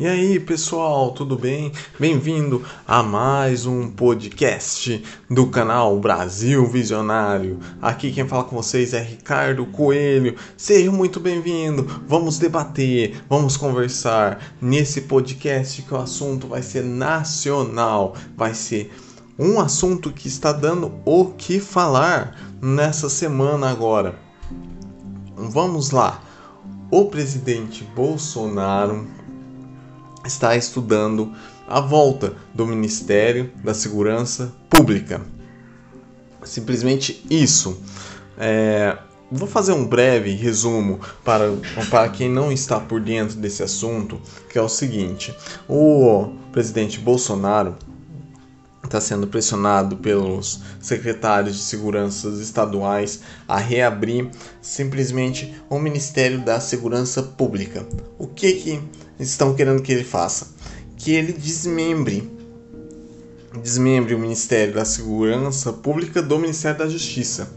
E aí, pessoal, tudo bem? Bem-vindo a mais um podcast do canal Brasil Visionário. Aqui quem fala com vocês é Ricardo Coelho. Seja muito bem-vindo. Vamos debater, vamos conversar nesse podcast que o assunto vai ser nacional, vai ser um assunto que está dando o que falar nessa semana agora. Vamos lá. O presidente Bolsonaro está estudando a volta do Ministério da Segurança Pública. Simplesmente isso. É, vou fazer um breve resumo para, para quem não está por dentro desse assunto, que é o seguinte: o presidente Bolsonaro está sendo pressionado pelos secretários de segurança estaduais a reabrir simplesmente o Ministério da Segurança Pública. O que que estão querendo que ele faça? Que ele desmembre desmembre o Ministério da Segurança Pública do Ministério da Justiça,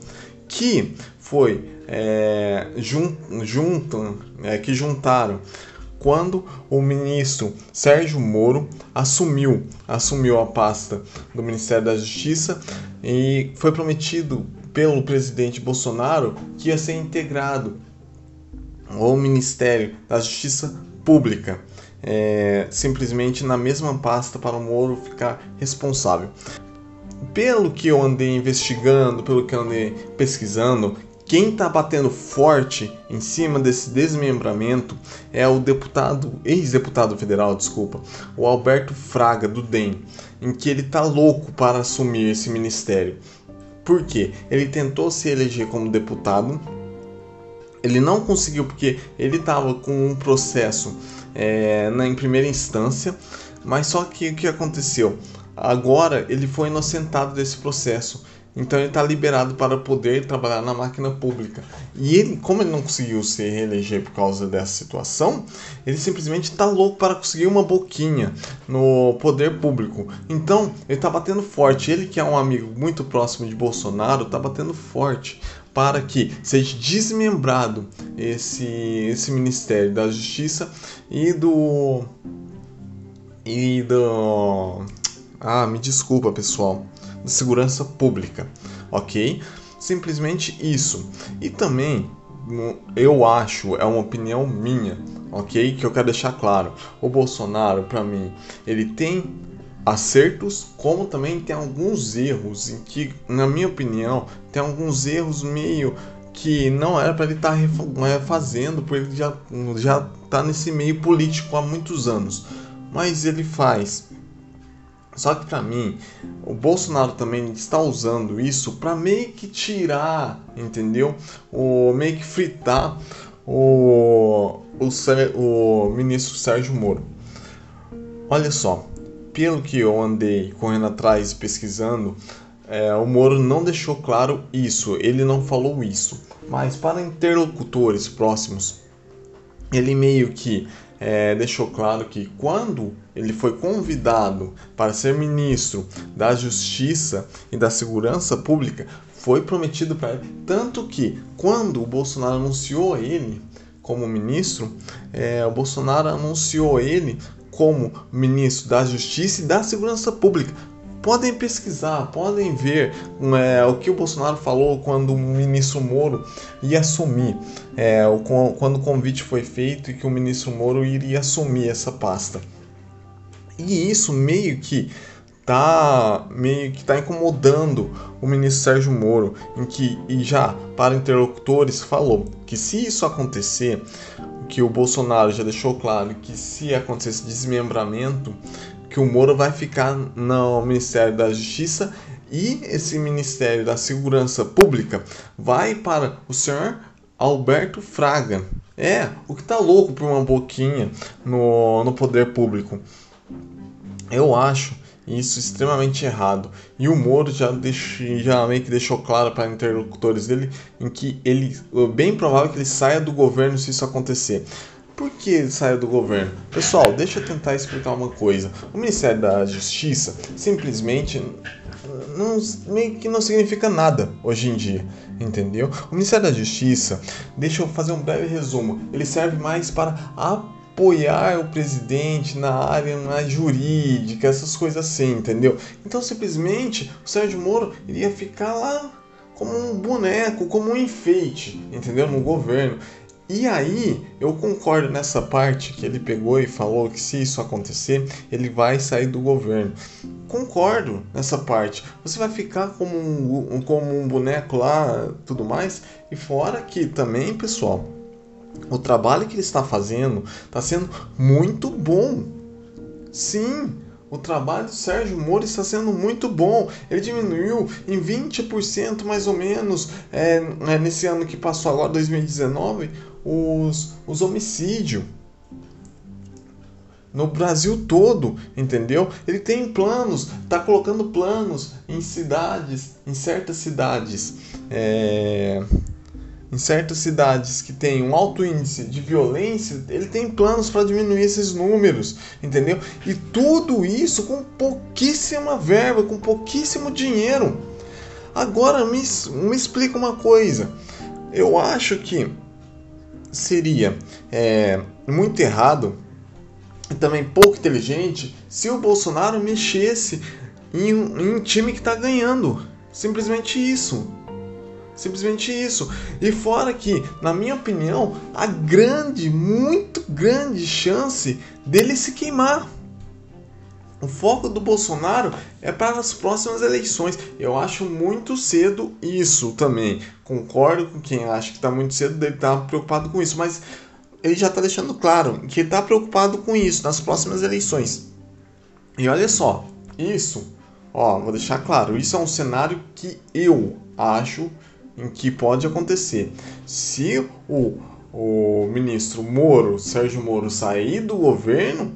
que foi é, jun, juntam, é, que juntaram quando o ministro Sérgio Moro assumiu, assumiu a pasta do Ministério da Justiça e foi prometido pelo presidente Bolsonaro que ia ser integrado ao Ministério da Justiça Pública, é, simplesmente na mesma pasta para o Moro ficar responsável. Pelo que eu andei investigando, pelo que eu andei pesquisando, quem está batendo forte em cima desse desmembramento é o deputado, ex-deputado federal, desculpa, o Alberto Fraga do DEM, em que ele tá louco para assumir esse ministério. Por quê? Ele tentou se eleger como deputado, ele não conseguiu porque ele estava com um processo é, na, em primeira instância, mas só que o que aconteceu? Agora ele foi inocentado desse processo então ele está liberado para poder trabalhar na máquina pública. E ele, como ele não conseguiu se reeleger por causa dessa situação, ele simplesmente está louco para conseguir uma boquinha no poder público. Então ele está batendo forte. Ele que é um amigo muito próximo de Bolsonaro, está batendo forte para que seja desmembrado esse, esse Ministério da Justiça e do. E do. Ah, me desculpa pessoal de segurança pública, ok? Simplesmente isso. E também eu acho, é uma opinião minha, ok? Que eu quero deixar claro. O Bolsonaro, para mim, ele tem acertos, como também tem alguns erros, em que, na minha opinião, tem alguns erros meio que não era para ele estar tá fazendo, porque ele já já está nesse meio político há muitos anos. Mas ele faz só que para mim, o Bolsonaro também está usando isso para meio que tirar, entendeu? O meio que fritar o, o, o ministro Sérgio Moro. Olha só, pelo que eu andei correndo atrás pesquisando, é, o Moro não deixou claro isso, ele não falou isso. Mas para interlocutores próximos, ele meio que é, deixou claro que quando ele foi convidado para ser ministro da Justiça e da Segurança Pública, foi prometido para ele. Tanto que quando o Bolsonaro anunciou ele como ministro, é, o Bolsonaro anunciou ele como ministro da Justiça e da Segurança Pública podem pesquisar, podem ver é, o que o Bolsonaro falou quando o ministro Moro ia assumir, é, quando o convite foi feito e que o ministro Moro iria assumir essa pasta. E isso meio que tá meio que tá incomodando o ministro Sérgio Moro, em que e já para interlocutores falou que se isso acontecer, que o Bolsonaro já deixou claro que se acontecesse desmembramento, que o Moro vai ficar no Ministério da Justiça e esse Ministério da Segurança Pública vai para o senhor Alberto Fraga. É, o que tá louco por uma boquinha no, no poder público. Eu acho isso extremamente errado. E o Moro já, deixou, já meio que deixou claro para interlocutores dele em que ele é bem provável que ele saia do governo se isso acontecer. Por que ele saiu do governo? Pessoal, deixa eu tentar explicar uma coisa. O Ministério da Justiça simplesmente não, meio que não significa nada hoje em dia, entendeu? O Ministério da Justiça, deixa eu fazer um breve resumo, ele serve mais para apoiar o presidente na área na jurídica, essas coisas assim, entendeu? Então simplesmente o Sérgio Moro iria ficar lá como um boneco, como um enfeite, entendeu? No governo. E aí, eu concordo nessa parte que ele pegou e falou que se isso acontecer, ele vai sair do governo. Concordo nessa parte. Você vai ficar como um, como um boneco lá, tudo mais. E fora que também, pessoal, o trabalho que ele está fazendo está sendo muito bom. Sim, o trabalho do Sérgio Moro está sendo muito bom. Ele diminuiu em 20% mais ou menos é, é, nesse ano que passou agora, 2019, os, os homicídios. No Brasil todo, entendeu? Ele tem planos, está colocando planos em cidades, em certas cidades. É em certas cidades que tem um alto índice de violência, ele tem planos para diminuir esses números, entendeu? E tudo isso com pouquíssima verba, com pouquíssimo dinheiro. Agora me, me explica uma coisa. Eu acho que seria é, muito errado e também pouco inteligente se o Bolsonaro mexesse em, em um time que está ganhando. Simplesmente isso. Simplesmente isso. E fora que, na minha opinião, a grande, muito grande chance dele se queimar. O foco do Bolsonaro é para as próximas eleições. Eu acho muito cedo isso também. Concordo com quem acha que está muito cedo dele estar tá preocupado com isso, mas ele já está deixando claro que está preocupado com isso nas próximas eleições. E olha só, isso, ó, vou deixar claro, isso é um cenário que eu acho em que pode acontecer. Se o, o ministro Moro, Sérgio Moro, sair do governo,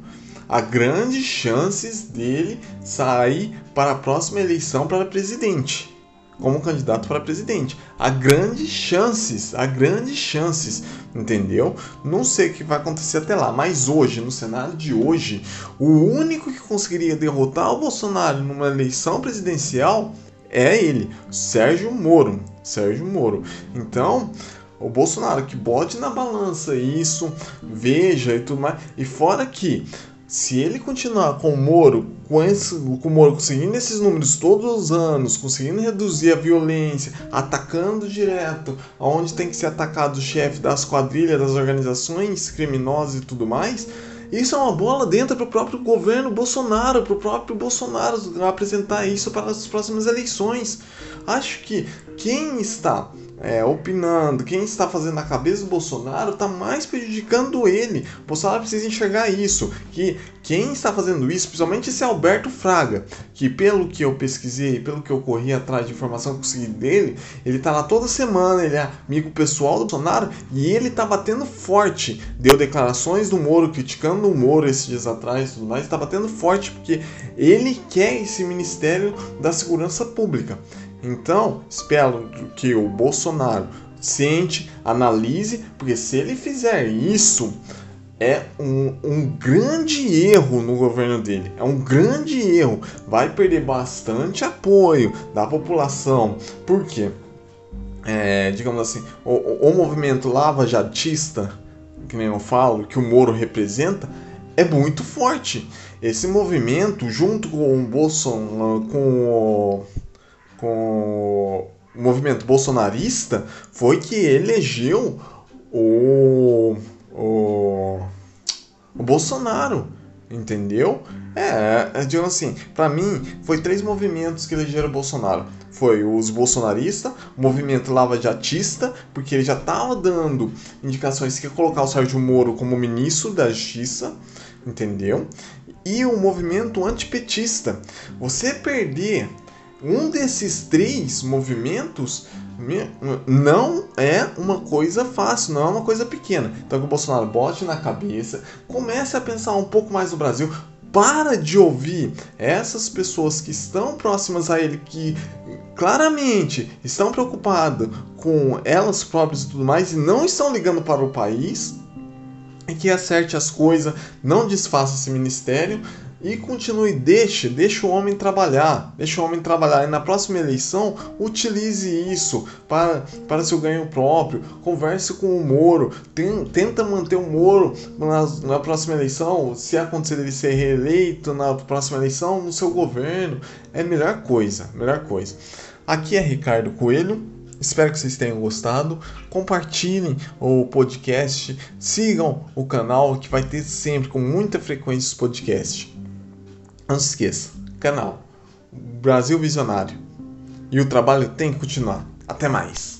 há grandes chances dele sair para a próxima eleição para presidente. Como candidato para presidente. Há grandes chances, há grandes chances, entendeu? Não sei o que vai acontecer até lá, mas hoje, no cenário de hoje, o único que conseguiria derrotar o Bolsonaro numa eleição presidencial é ele, Sérgio Moro. Sérgio Moro. Então, o Bolsonaro que bote na balança isso, veja e tudo mais. E fora que, se ele continuar com o Moro, com, esse, com o Moro conseguindo esses números todos os anos, conseguindo reduzir a violência, atacando direto aonde tem que ser atacado o chefe das quadrilhas, das organizações criminosas e tudo mais, isso é uma bola dentro para o próprio governo Bolsonaro, para o próprio Bolsonaro apresentar isso para as próximas eleições. Acho que quem está é, opinando, quem está fazendo a cabeça do Bolsonaro está mais prejudicando ele. O Bolsonaro precisa enxergar isso, que quem está fazendo isso, principalmente esse Alberto Fraga, que pelo que eu pesquisei, pelo que eu corri atrás de informação que consegui dele, ele está lá toda semana, ele é amigo pessoal do Bolsonaro e ele está batendo forte. Deu declarações do Moro, criticando o Moro esses dias atrás e tudo mais, está batendo forte porque ele quer esse Ministério da Segurança Pública. Então, espero que o Bolsonaro sente, analise, porque se ele fizer isso, é um, um grande erro no governo dele. É um grande erro. Vai perder bastante apoio da população. Por quê? É, digamos assim, o, o movimento lava-jatista, que nem eu falo, que o Moro representa, é muito forte. Esse movimento, junto com o Bolsonaro, com o com o movimento bolsonarista foi que elegeu o, o, o Bolsonaro, entendeu? É, é digamos assim, para mim foi três movimentos que elegeram o Bolsonaro. Foi os bolsonaristas, o movimento lava-jatista, porque ele já estava dando indicações que ia colocar o Sérgio Moro como ministro da Justiça, entendeu? E o movimento antipetista. Você perder um desses três movimentos não é uma coisa fácil, não é uma coisa pequena. Então que o Bolsonaro bote na cabeça, comece a pensar um pouco mais no Brasil, para de ouvir essas pessoas que estão próximas a ele, que claramente estão preocupadas com elas próprias e tudo mais, e não estão ligando para o país, e que acerte as coisas, não desfaça esse ministério, e continue, deixe, deixe o homem trabalhar, deixe o homem trabalhar e na próxima eleição utilize isso para, para seu ganho próprio, converse com o Moro, tem, tenta manter o Moro na, na próxima eleição, se acontecer ele ser reeleito na próxima eleição, no seu governo, é melhor coisa, melhor coisa. Aqui é Ricardo Coelho, Espero que vocês tenham gostado. Compartilhem o podcast, sigam o canal que vai ter sempre com muita frequência os podcasts. Não se esqueça, canal Brasil Visionário. E o trabalho tem que continuar. Até mais.